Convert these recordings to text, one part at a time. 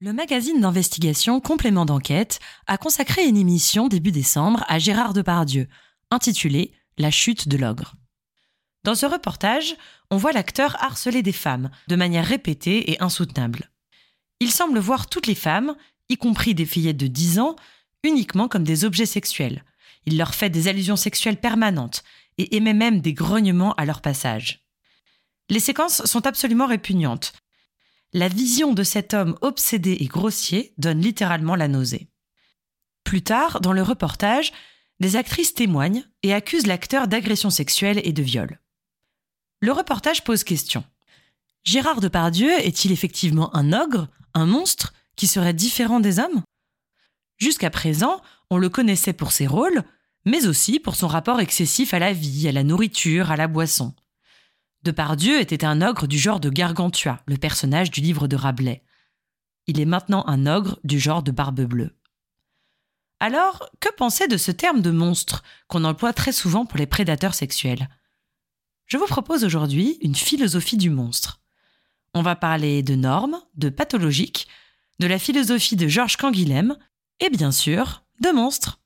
Le magazine d'investigation Complément d'enquête a consacré une émission début décembre à Gérard Depardieu, intitulée La chute de l'ogre. Dans ce reportage, on voit l'acteur harceler des femmes de manière répétée et insoutenable. Il semble voir toutes les femmes, y compris des fillettes de 10 ans, uniquement comme des objets sexuels. Il leur fait des allusions sexuelles permanentes et émet même des grognements à leur passage. Les séquences sont absolument répugnantes, la vision de cet homme obsédé et grossier donne littéralement la nausée. Plus tard, dans le reportage, des actrices témoignent et accusent l'acteur d'agression sexuelle et de viol. Le reportage pose question. Gérard Depardieu est-il effectivement un ogre, un monstre, qui serait différent des hommes? Jusqu'à présent, on le connaissait pour ses rôles, mais aussi pour son rapport excessif à la vie, à la nourriture, à la boisson. Depardieu était un ogre du genre de Gargantua, le personnage du livre de Rabelais. Il est maintenant un ogre du genre de Barbe Bleue. Alors, que penser de ce terme de monstre qu'on emploie très souvent pour les prédateurs sexuels? Je vous propose aujourd'hui une philosophie du monstre. On va parler de normes, de pathologiques, de la philosophie de Georges Canguilhem et bien sûr de monstres.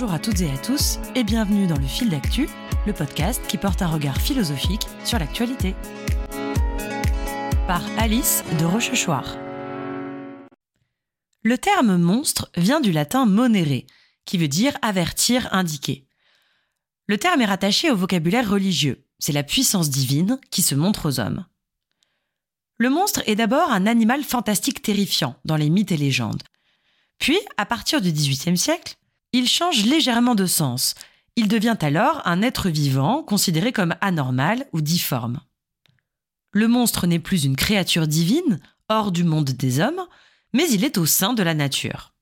Bonjour à toutes et à tous et bienvenue dans le fil d'actu, le podcast qui porte un regard philosophique sur l'actualité. Par Alice de Rochechouart. Le terme monstre vient du latin monere, qui veut dire avertir, indiquer. Le terme est rattaché au vocabulaire religieux, c'est la puissance divine qui se montre aux hommes. Le monstre est d'abord un animal fantastique terrifiant dans les mythes et légendes. Puis, à partir du XVIIIe siècle, il change légèrement de sens. Il devient alors un être vivant considéré comme anormal ou difforme. Le monstre n'est plus une créature divine, hors du monde des hommes, mais il est au sein de la nature.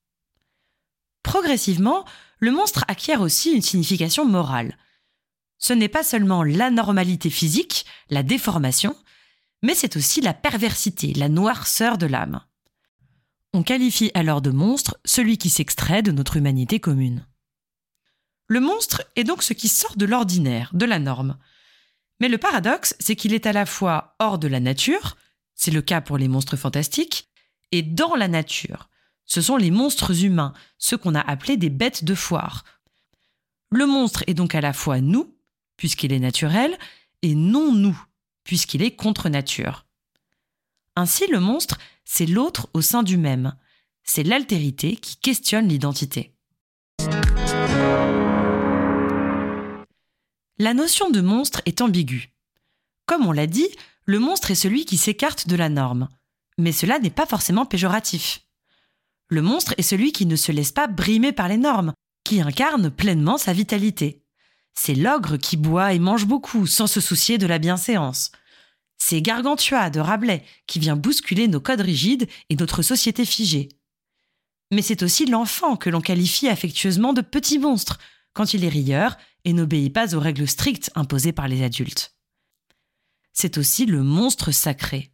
Progressivement, le monstre acquiert aussi une signification morale. Ce n'est pas seulement l'anormalité physique, la déformation, mais c'est aussi la perversité, la noirceur de l'âme. On qualifie alors de monstre celui qui s'extrait de notre humanité commune. Le monstre est donc ce qui sort de l'ordinaire, de la norme. Mais le paradoxe, c'est qu'il est à la fois hors de la nature, c'est le cas pour les monstres fantastiques, et dans la nature. Ce sont les monstres humains, ceux qu'on a appelés des bêtes de foire. Le monstre est donc à la fois nous, puisqu'il est naturel, et non nous, puisqu'il est contre nature. Ainsi, le monstre c'est l'autre au sein du même. C'est l'altérité qui questionne l'identité. La notion de monstre est ambiguë. Comme on l'a dit, le monstre est celui qui s'écarte de la norme. Mais cela n'est pas forcément péjoratif. Le monstre est celui qui ne se laisse pas brimer par les normes, qui incarne pleinement sa vitalité. C'est l'ogre qui boit et mange beaucoup sans se soucier de la bienséance. C'est Gargantua de Rabelais qui vient bousculer nos codes rigides et notre société figée. Mais c'est aussi l'enfant que l'on qualifie affectueusement de petit monstre quand il est rieur et n'obéit pas aux règles strictes imposées par les adultes. C'est aussi le monstre sacré.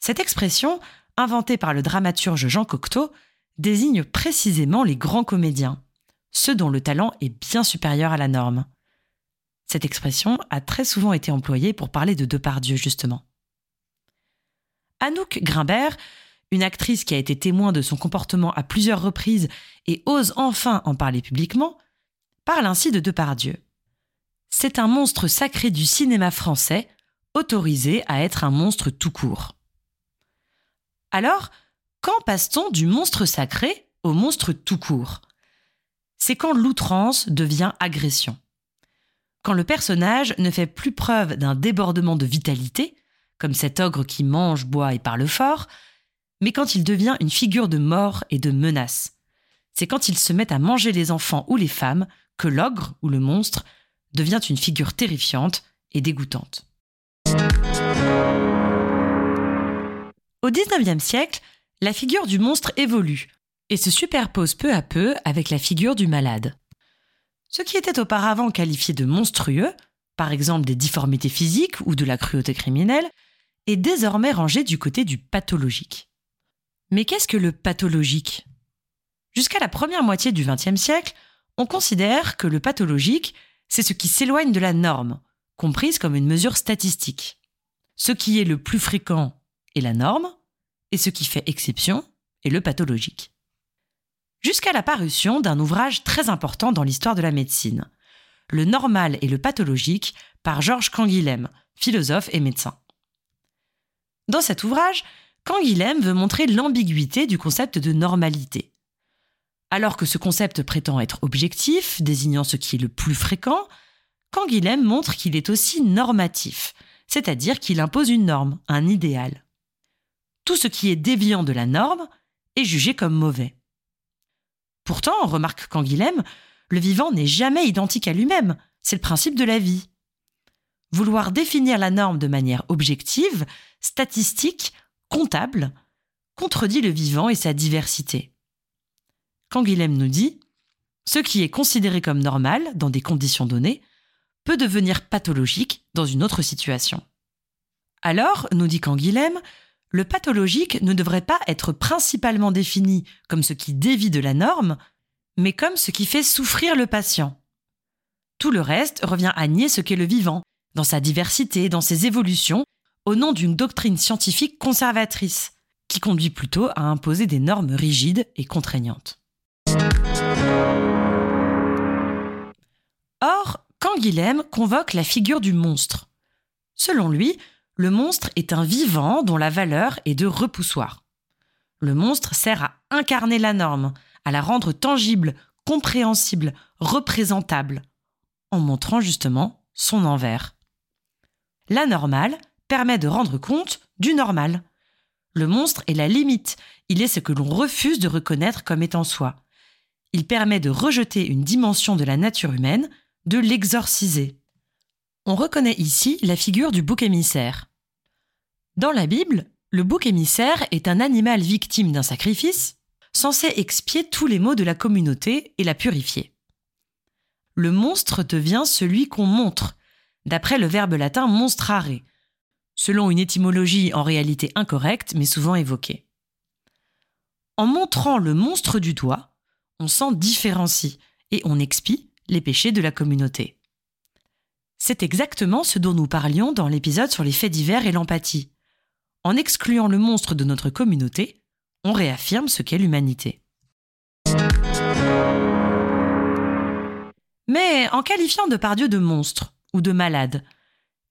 Cette expression, inventée par le dramaturge Jean Cocteau, désigne précisément les grands comédiens, ceux dont le talent est bien supérieur à la norme. Cette expression a très souvent été employée pour parler de Depardieu, justement. Anouk Grimbert, une actrice qui a été témoin de son comportement à plusieurs reprises et ose enfin en parler publiquement, parle ainsi de Depardieu. C'est un monstre sacré du cinéma français, autorisé à être un monstre tout court. Alors, quand passe-t-on du monstre sacré au monstre tout court? C'est quand l'outrance devient agression quand le personnage ne fait plus preuve d'un débordement de vitalité, comme cet ogre qui mange, boit et parle fort, mais quand il devient une figure de mort et de menace. C'est quand il se met à manger les enfants ou les femmes que l'ogre ou le monstre devient une figure terrifiante et dégoûtante. Au XIXe siècle, la figure du monstre évolue et se superpose peu à peu avec la figure du malade. Ce qui était auparavant qualifié de monstrueux, par exemple des difformités physiques ou de la cruauté criminelle, est désormais rangé du côté du pathologique. Mais qu'est-ce que le pathologique? Jusqu'à la première moitié du XXe siècle, on considère que le pathologique, c'est ce qui s'éloigne de la norme, comprise comme une mesure statistique. Ce qui est le plus fréquent est la norme, et ce qui fait exception est le pathologique. Jusqu'à la parution d'un ouvrage très important dans l'histoire de la médecine, Le normal et le pathologique par Georges Canguilhem, philosophe et médecin. Dans cet ouvrage, Canguilhem veut montrer l'ambiguïté du concept de normalité. Alors que ce concept prétend être objectif, désignant ce qui est le plus fréquent, Canguilhem montre qu'il est aussi normatif, c'est-à-dire qu'il impose une norme, un idéal. Tout ce qui est déviant de la norme est jugé comme mauvais. Pourtant, remarque Canguilhem, le vivant n'est jamais identique à lui-même, c'est le principe de la vie. Vouloir définir la norme de manière objective, statistique, comptable, contredit le vivant et sa diversité. Canguilhem nous dit Ce qui est considéré comme normal dans des conditions données peut devenir pathologique dans une autre situation. Alors, nous dit Canguilhem, le pathologique ne devrait pas être principalement défini comme ce qui dévie de la norme, mais comme ce qui fait souffrir le patient. Tout le reste revient à nier ce qu'est le vivant, dans sa diversité, dans ses évolutions, au nom d'une doctrine scientifique conservatrice, qui conduit plutôt à imposer des normes rigides et contraignantes. Or, Canguilhem convoque la figure du monstre. Selon lui, le monstre est un vivant dont la valeur est de repoussoir. Le monstre sert à incarner la norme, à la rendre tangible, compréhensible, représentable, en montrant justement son envers. La normale permet de rendre compte du normal. Le monstre est la limite, il est ce que l'on refuse de reconnaître comme étant soi. Il permet de rejeter une dimension de la nature humaine, de l'exorciser. On reconnaît ici la figure du bouc émissaire. Dans la Bible, le bouc émissaire est un animal victime d'un sacrifice, censé expier tous les maux de la communauté et la purifier. Le monstre devient celui qu'on montre, d'après le verbe latin monstrare, selon une étymologie en réalité incorrecte mais souvent évoquée. En montrant le monstre du doigt, on s'en différencie et on expie les péchés de la communauté. C'est exactement ce dont nous parlions dans l'épisode sur les faits divers et l'empathie. En excluant le monstre de notre communauté, on réaffirme ce qu'est l'humanité. Mais en qualifiant de Pardieu de monstre ou de malade,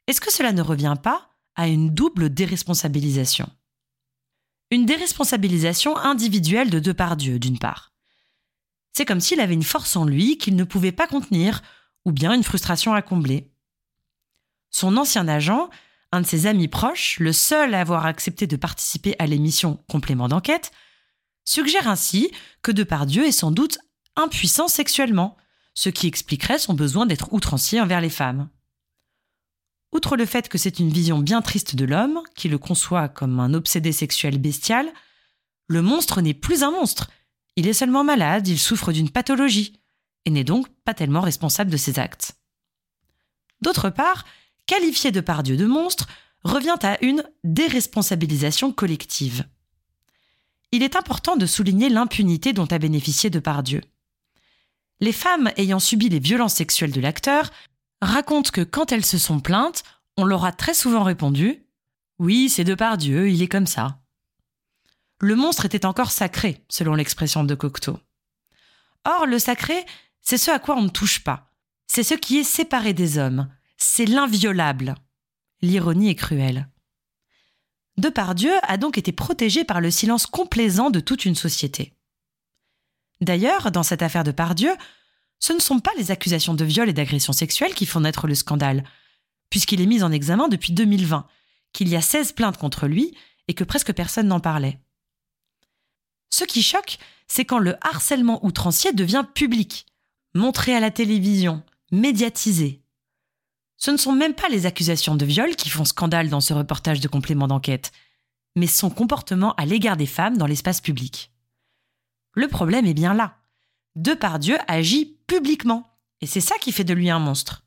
est-ce que cela ne revient pas à une double déresponsabilisation? Une déresponsabilisation individuelle de Depardieu, d'une part. C'est comme s'il avait une force en lui qu'il ne pouvait pas contenir, ou bien une frustration à combler. Son ancien agent un de ses amis proches, le seul à avoir accepté de participer à l'émission Complément d'enquête, suggère ainsi que Depardieu est sans doute impuissant sexuellement, ce qui expliquerait son besoin d'être outrancier envers les femmes. Outre le fait que c'est une vision bien triste de l'homme, qui le conçoit comme un obsédé sexuel bestial, le monstre n'est plus un monstre. Il est seulement malade, il souffre d'une pathologie, et n'est donc pas tellement responsable de ses actes. D'autre part, qualifier de Pardieu de monstre revient à une déresponsabilisation collective. Il est important de souligner l'impunité dont a bénéficié Depardieu. Les femmes ayant subi les violences sexuelles de l'acteur racontent que quand elles se sont plaintes, on leur a très souvent répondu Oui, c'est Depardieu, il est comme ça. Le monstre était encore sacré, selon l'expression de Cocteau. Or, le sacré, c'est ce à quoi on ne touche pas. C'est ce qui est séparé des hommes, c'est l'inviolable. L'ironie est cruelle. Depardieu a donc été protégé par le silence complaisant de toute une société. D'ailleurs, dans cette affaire de Pardieu, ce ne sont pas les accusations de viol et d'agression sexuelle qui font naître le scandale, puisqu'il est mis en examen depuis 2020, qu'il y a 16 plaintes contre lui et que presque personne n'en parlait. Ce qui choque, c'est quand le harcèlement outrancier devient public, montré à la télévision, médiatisé, ce ne sont même pas les accusations de viol qui font scandale dans ce reportage de complément d'enquête, mais son comportement à l'égard des femmes dans l'espace public. Le problème est bien là. Depardieu agit publiquement, et c'est ça qui fait de lui un monstre.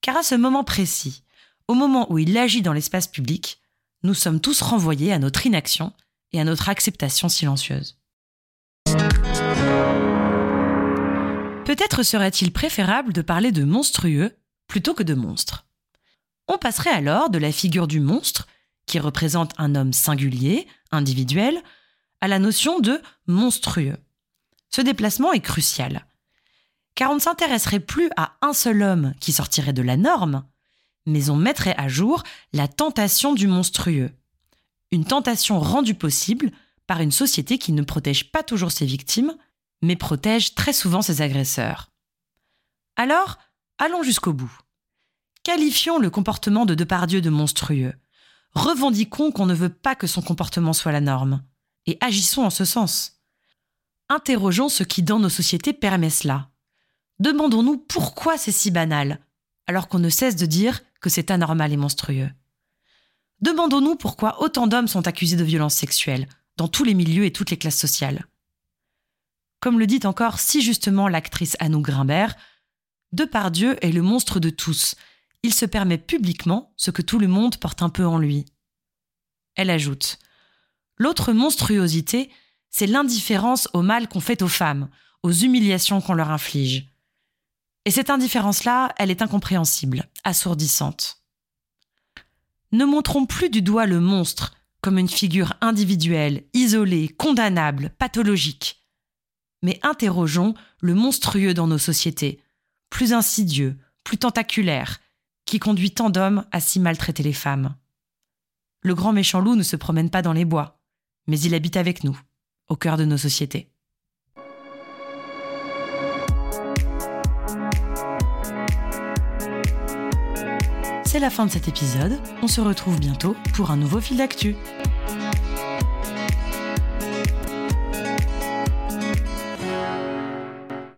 Car à ce moment précis, au moment où il agit dans l'espace public, nous sommes tous renvoyés à notre inaction et à notre acceptation silencieuse. Peut-être serait-il préférable de parler de monstrueux plutôt que de monstres. On passerait alors de la figure du monstre, qui représente un homme singulier, individuel, à la notion de monstrueux. Ce déplacement est crucial, car on ne s'intéresserait plus à un seul homme qui sortirait de la norme, mais on mettrait à jour la tentation du monstrueux. Une tentation rendue possible par une société qui ne protège pas toujours ses victimes, mais protège très souvent ses agresseurs. Alors, allons jusqu'au bout. Qualifions le comportement de Depardieu de monstrueux. Revendiquons qu'on ne veut pas que son comportement soit la norme. Et agissons en ce sens. Interrogeons ce qui dans nos sociétés permet cela. Demandons-nous pourquoi c'est si banal, alors qu'on ne cesse de dire que c'est anormal et monstrueux. Demandons-nous pourquoi autant d'hommes sont accusés de violences sexuelles, dans tous les milieux et toutes les classes sociales. Comme le dit encore si justement l'actrice Anou Grimbert, Depardieu est le monstre de tous. Il se permet publiquement ce que tout le monde porte un peu en lui. Elle ajoute L'autre monstruosité, c'est l'indifférence au mal qu'on fait aux femmes, aux humiliations qu'on leur inflige. Et cette indifférence-là, elle est incompréhensible, assourdissante. Ne montrons plus du doigt le monstre comme une figure individuelle, isolée, condamnable, pathologique. Mais interrogeons le monstrueux dans nos sociétés, plus insidieux, plus tentaculaire, qui conduit tant d'hommes à si maltraiter les femmes. Le grand méchant loup ne se promène pas dans les bois, mais il habite avec nous, au cœur de nos sociétés. C'est la fin de cet épisode. On se retrouve bientôt pour un nouveau fil d'actu.